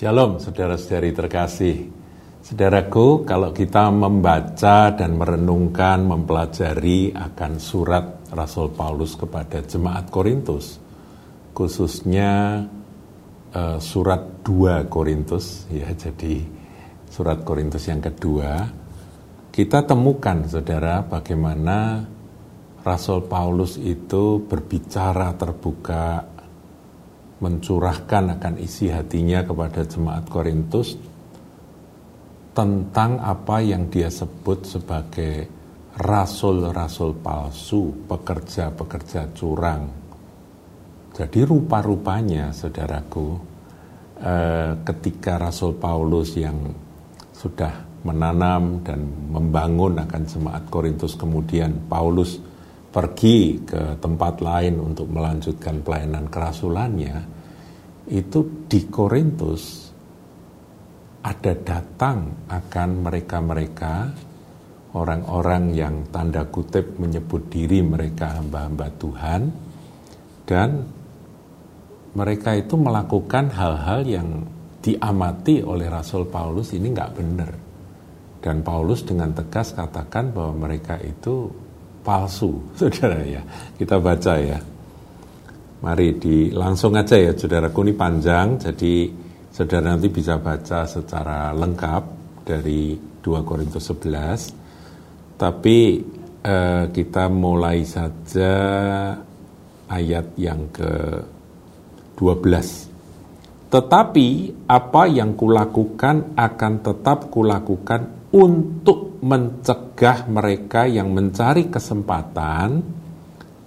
Shalom saudara-saudari terkasih. Saudaraku, kalau kita membaca dan merenungkan, mempelajari akan surat Rasul Paulus kepada jemaat Korintus, khususnya uh, surat 2 Korintus, ya jadi surat Korintus yang kedua, kita temukan saudara bagaimana Rasul Paulus itu berbicara terbuka mencurahkan akan isi hatinya kepada jemaat Korintus tentang apa yang dia sebut sebagai rasul-rasul palsu, pekerja-pekerja curang. Jadi rupa-rupanya, saudaraku, eh, ketika Rasul Paulus yang sudah menanam dan membangun akan jemaat Korintus, kemudian Paulus pergi ke tempat lain untuk melanjutkan pelayanan kerasulannya, itu di Korintus ada datang akan mereka-mereka orang-orang yang tanda kutip menyebut diri mereka hamba-hamba Tuhan dan mereka itu melakukan hal-hal yang diamati oleh Rasul Paulus ini nggak benar. Dan Paulus dengan tegas katakan bahwa mereka itu palsu, saudara ya. Kita baca ya. Mari di langsung aja ya, saudara. Ini panjang, jadi saudara nanti bisa baca secara lengkap dari 2 Korintus 11. Tapi eh, kita mulai saja ayat yang ke 12. Tetapi apa yang kulakukan akan tetap kulakukan untuk mencegah mereka yang mencari kesempatan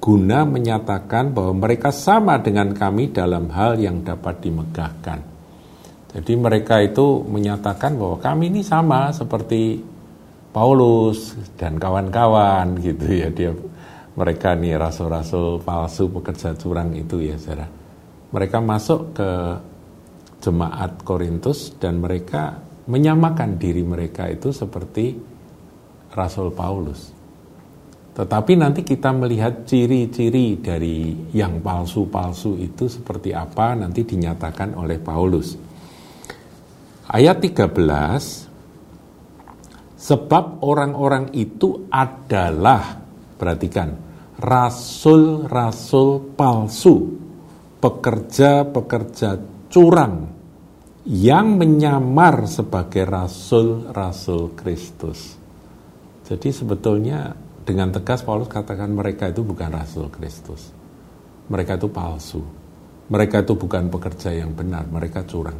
guna menyatakan bahwa mereka sama dengan kami dalam hal yang dapat dimegahkan. Jadi mereka itu menyatakan bahwa kami ini sama seperti Paulus dan kawan-kawan gitu ya dia mereka nih rasul-rasul palsu pekerja curang itu ya saudara. Mereka masuk ke jemaat Korintus dan mereka menyamakan diri mereka itu seperti Rasul Paulus. Tetapi nanti kita melihat ciri-ciri dari yang palsu-palsu itu seperti apa nanti dinyatakan oleh Paulus. Ayat 13 Sebab orang-orang itu adalah perhatikan rasul-rasul palsu, pekerja-pekerja curang yang menyamar sebagai rasul-rasul Kristus. Jadi sebetulnya dengan tegas Paulus katakan mereka itu bukan rasul Kristus. Mereka itu palsu. Mereka itu bukan pekerja yang benar, mereka curang.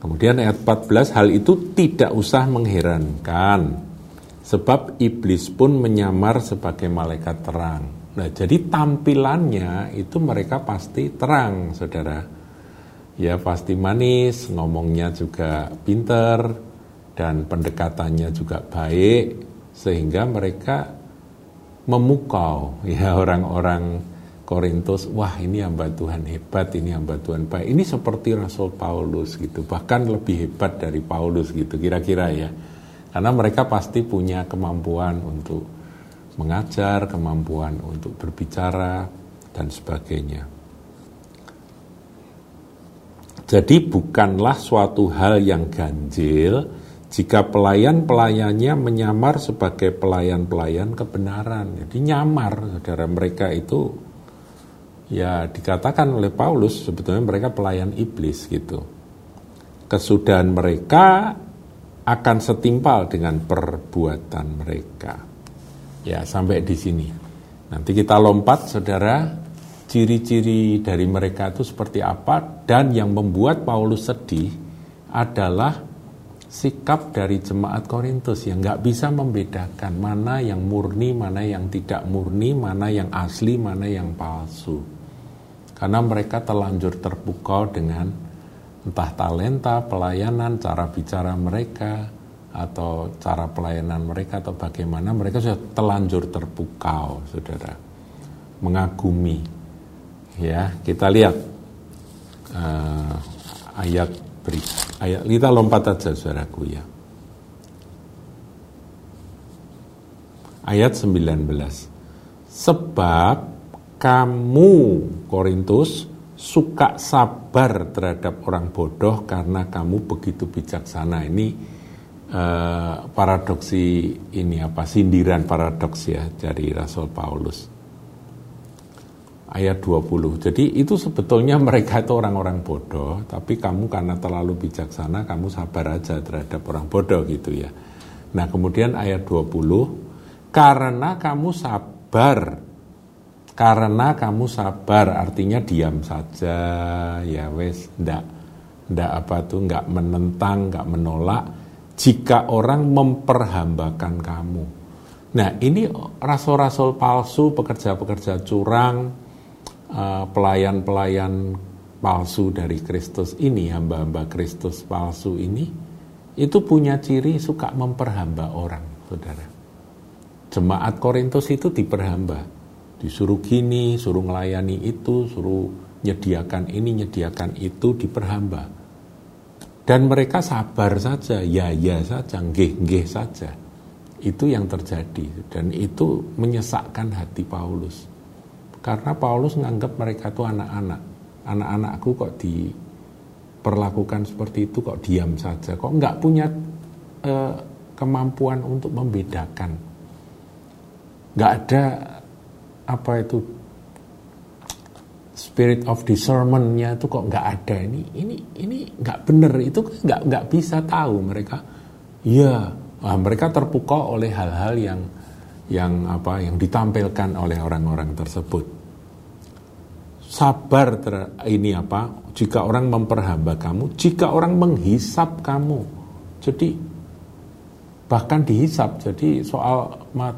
Kemudian ayat 14, hal itu tidak usah mengherankan. Sebab iblis pun menyamar sebagai malaikat terang. Nah, jadi tampilannya itu mereka pasti terang, saudara. Ya, pasti manis, ngomongnya juga pinter, dan pendekatannya juga baik sehingga mereka memukau ya orang-orang Korintus, wah ini hamba Tuhan hebat, ini hamba Tuhan baik. Ini seperti Rasul Paulus gitu, bahkan lebih hebat dari Paulus gitu kira-kira ya. Karena mereka pasti punya kemampuan untuk mengajar, kemampuan untuk berbicara dan sebagainya. Jadi bukanlah suatu hal yang ganjil jika pelayan-pelayannya menyamar sebagai pelayan-pelayan kebenaran. Jadi nyamar, saudara mereka itu ya dikatakan oleh Paulus sebetulnya mereka pelayan iblis gitu. Kesudahan mereka akan setimpal dengan perbuatan mereka. Ya, sampai di sini. Nanti kita lompat, saudara, ciri-ciri dari mereka itu seperti apa dan yang membuat Paulus sedih adalah sikap dari jemaat Korintus yang nggak bisa membedakan mana yang murni, mana yang tidak murni, mana yang asli, mana yang palsu. Karena mereka telanjur terpukau dengan entah talenta, pelayanan, cara bicara mereka, atau cara pelayanan mereka, atau bagaimana mereka sudah telanjur terpukau, saudara. Mengagumi. Ya, kita lihat uh, ayat beri. Ayat kita lompat aja saudaraku ya. Ayat 19. Sebab kamu Korintus suka sabar terhadap orang bodoh karena kamu begitu bijaksana. Ini uh, paradoksi ini apa sindiran paradoks ya dari Rasul Paulus. Ayat 20. Jadi itu sebetulnya mereka itu orang-orang bodoh, tapi kamu karena terlalu bijaksana, kamu sabar aja terhadap orang bodoh gitu ya. Nah, kemudian ayat 20, karena kamu sabar karena kamu sabar artinya diam saja ya wes ndak ndak apa tuh nggak menentang nggak menolak jika orang memperhambakan kamu nah ini rasul-rasul palsu pekerja-pekerja curang pelayan-pelayan palsu dari Kristus ini hamba-hamba Kristus palsu ini itu punya ciri suka memperhamba orang saudara jemaat Korintus itu diperhamba disuruh gini, suruh melayani itu, suruh nyediakan ini, nyediakan itu, diperhamba. Dan mereka sabar saja, ya ya saja, nggih nggih saja. Itu yang terjadi dan itu menyesakkan hati Paulus. Karena Paulus menganggap mereka itu anak-anak. Anak-anakku kok diperlakukan seperti itu kok diam saja, kok nggak punya eh, kemampuan untuk membedakan. Nggak ada apa itu spirit of discernmentnya itu kok nggak ada? Ini ini ini nggak benar itu nggak nggak bisa tahu mereka. Ya nah, mereka terpukau oleh hal-hal yang yang apa yang ditampilkan oleh orang-orang tersebut sabar ter, ini apa jika orang memperhamba kamu jika orang menghisap kamu jadi bahkan dihisap jadi soal mat,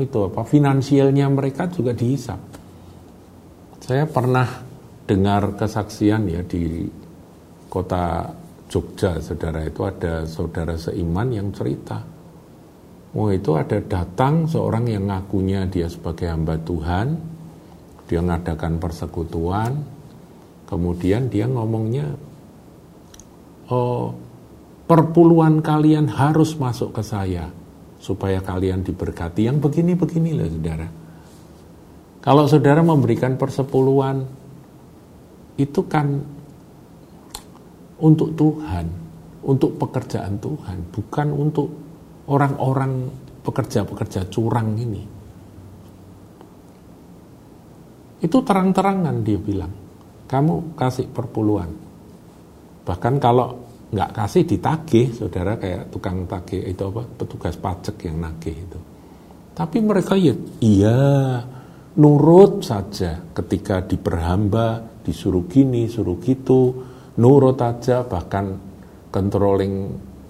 itu apa finansialnya mereka juga dihisap. Saya pernah dengar kesaksian ya di kota Jogja, saudara itu ada saudara seiman yang cerita. Oh itu ada datang seorang yang ngakunya dia sebagai hamba Tuhan, dia ngadakan persekutuan, kemudian dia ngomongnya, oh perpuluhan kalian harus masuk ke saya supaya kalian diberkati. Yang begini-begini loh saudara. Kalau saudara memberikan persepuluhan, itu kan untuk Tuhan, untuk pekerjaan Tuhan, bukan untuk orang-orang pekerja-pekerja curang ini. Itu terang-terangan dia bilang, kamu kasih perpuluhan. Bahkan kalau nggak kasih ditagih. Saudara kayak tukang tagih itu apa petugas pajak yang nagih itu. Tapi mereka ya iya nurut saja. Ketika diperhamba disuruh gini suruh gitu nurut aja. Bahkan controlling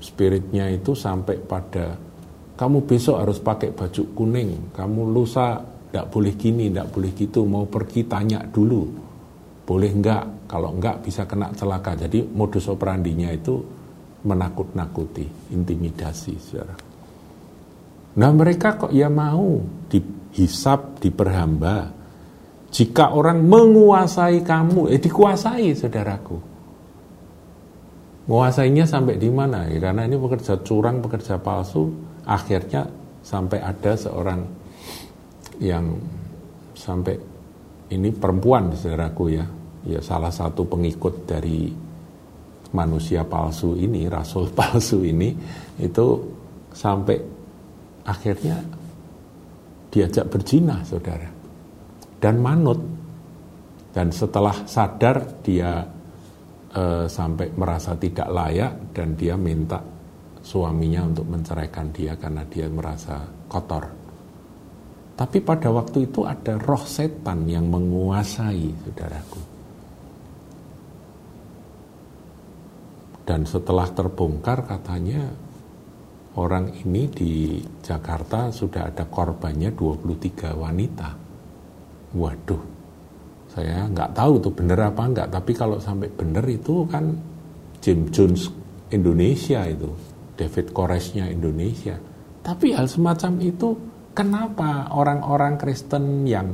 spiritnya itu sampai pada kamu besok harus pakai baju kuning kamu lusa tidak boleh gini tidak boleh gitu mau pergi tanya dulu boleh enggak kalau enggak bisa kena celaka. Jadi modus operandinya itu menakut-nakuti, intimidasi, saudara. Nah mereka kok ya mau dihisap, diperhamba. Jika orang menguasai kamu, eh dikuasai saudaraku. Menguasainya sampai di mana? Ya, karena ini pekerja curang, pekerja palsu, akhirnya sampai ada seorang yang sampai ini perempuan saudaraku ya, ya salah satu pengikut dari manusia palsu ini, rasul palsu ini, itu sampai akhirnya diajak berzina, saudara, dan manut. Dan setelah sadar dia eh, sampai merasa tidak layak dan dia minta suaminya untuk menceraikan dia karena dia merasa kotor. Tapi pada waktu itu ada roh setan yang menguasai saudaraku. Dan setelah terbongkar katanya orang ini di Jakarta sudah ada korbannya 23 wanita. Waduh, saya nggak tahu tuh bener apa enggak, tapi kalau sampai bener itu kan Jim Jones Indonesia itu, David Koresnya Indonesia. Tapi hal semacam itu kenapa orang-orang Kristen yang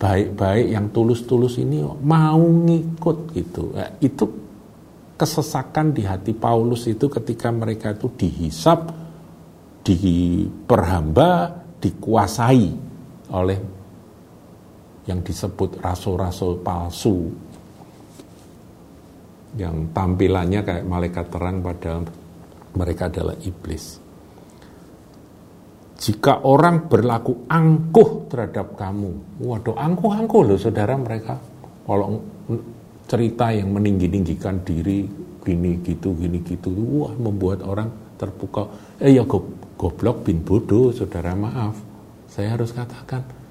baik-baik, yang tulus-tulus ini mau ngikut gitu? Ya, itu kesesakan di hati Paulus itu ketika mereka itu dihisap, diperhamba, dikuasai oleh yang disebut rasul-rasul palsu yang tampilannya kayak malaikat terang padahal mereka adalah iblis. Jika orang berlaku angkuh terhadap kamu, waduh angkuh-angkuh loh saudara mereka. Kalau cerita yang meninggi-ninggikan diri gini gitu gini gitu, wah membuat orang terpukau. Eh ya goblok bin bodoh saudara maaf. Saya harus katakan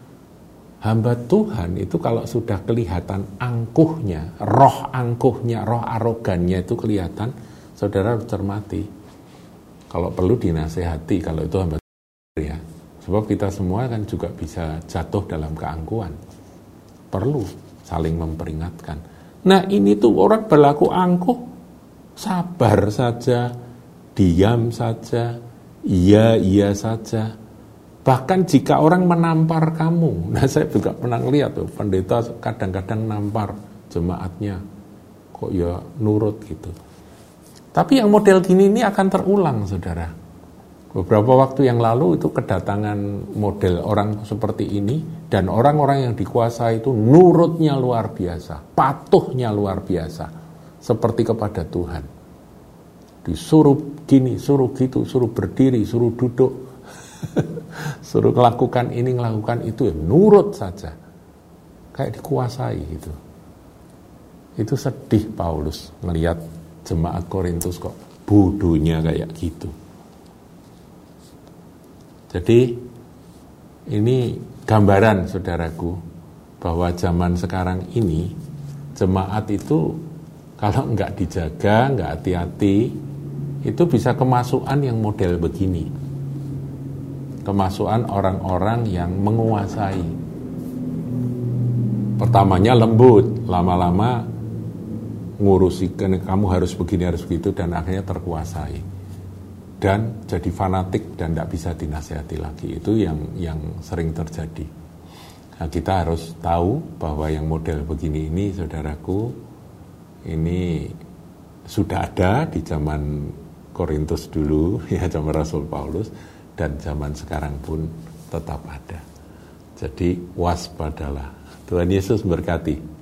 hamba Tuhan itu kalau sudah kelihatan angkuhnya, roh angkuhnya, roh arogannya itu kelihatan, saudara harus cermati. Kalau perlu dinasehati, kalau itu hamba ya. Sebab kita semua kan juga bisa jatuh dalam keangkuhan. Perlu saling memperingatkan. Nah ini tuh orang berlaku angkuh, sabar saja, diam saja, iya iya saja. Bahkan jika orang menampar kamu, nah saya juga pernah lihat tuh pendeta kadang-kadang nampar jemaatnya, kok ya nurut gitu. Tapi yang model gini ini akan terulang, saudara. Beberapa waktu yang lalu itu kedatangan model orang seperti ini dan orang-orang yang dikuasai itu nurutnya luar biasa, patuhnya luar biasa, seperti kepada Tuhan. Disuruh gini, suruh gitu, suruh berdiri, suruh duduk, suruh melakukan ini, melakukan itu, ya nurut saja. Kayak dikuasai gitu. Itu sedih Paulus melihat jemaat Korintus kok bodohnya kayak gitu. Jadi ini gambaran saudaraku bahwa zaman sekarang ini jemaat itu kalau nggak dijaga, nggak hati-hati, itu bisa kemasukan yang model begini. Kemasukan orang-orang yang menguasai. Pertamanya lembut, lama-lama ngurusi kamu harus begini harus begitu dan akhirnya terkuasai dan jadi fanatik dan tidak bisa dinasehati lagi. Itu yang yang sering terjadi. Nah, kita harus tahu bahwa yang model begini ini, saudaraku, ini sudah ada di zaman Korintus dulu, ya zaman Rasul Paulus, dan zaman sekarang pun tetap ada. Jadi waspadalah. Tuhan Yesus berkati.